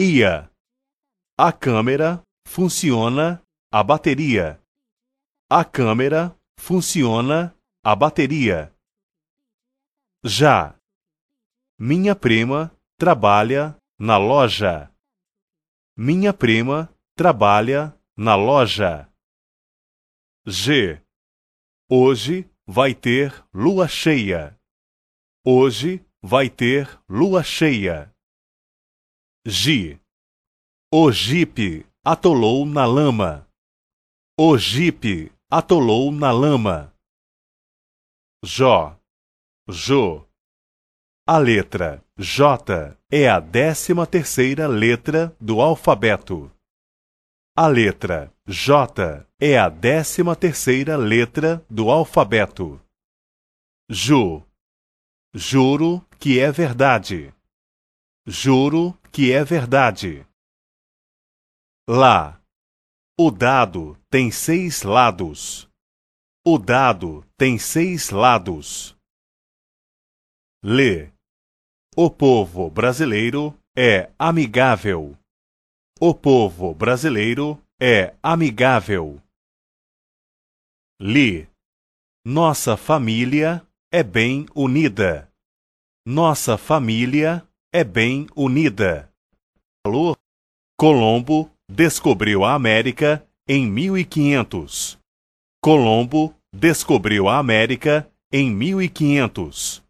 Ia. A câmera funciona a bateria. A câmera funciona a bateria. Já. Minha prima trabalha na loja. Minha prima trabalha na loja. G. Hoje vai ter lua cheia. Hoje vai ter lua cheia. G. O jipe atolou na lama. O jipe atolou na lama. Jó. Jô. A letra J é a décima terceira letra do alfabeto. A letra J é a décima terceira letra do alfabeto. Ju. Juro que é verdade. Juro que é verdade. Lá. O dado tem seis lados. O dado tem seis lados. Lê. O povo brasileiro é amigável. O povo brasileiro é amigável. Li. Nossa família é bem unida. Nossa família é bem unida. Colombo descobriu a América em 1500. Colombo descobriu a América em 1500.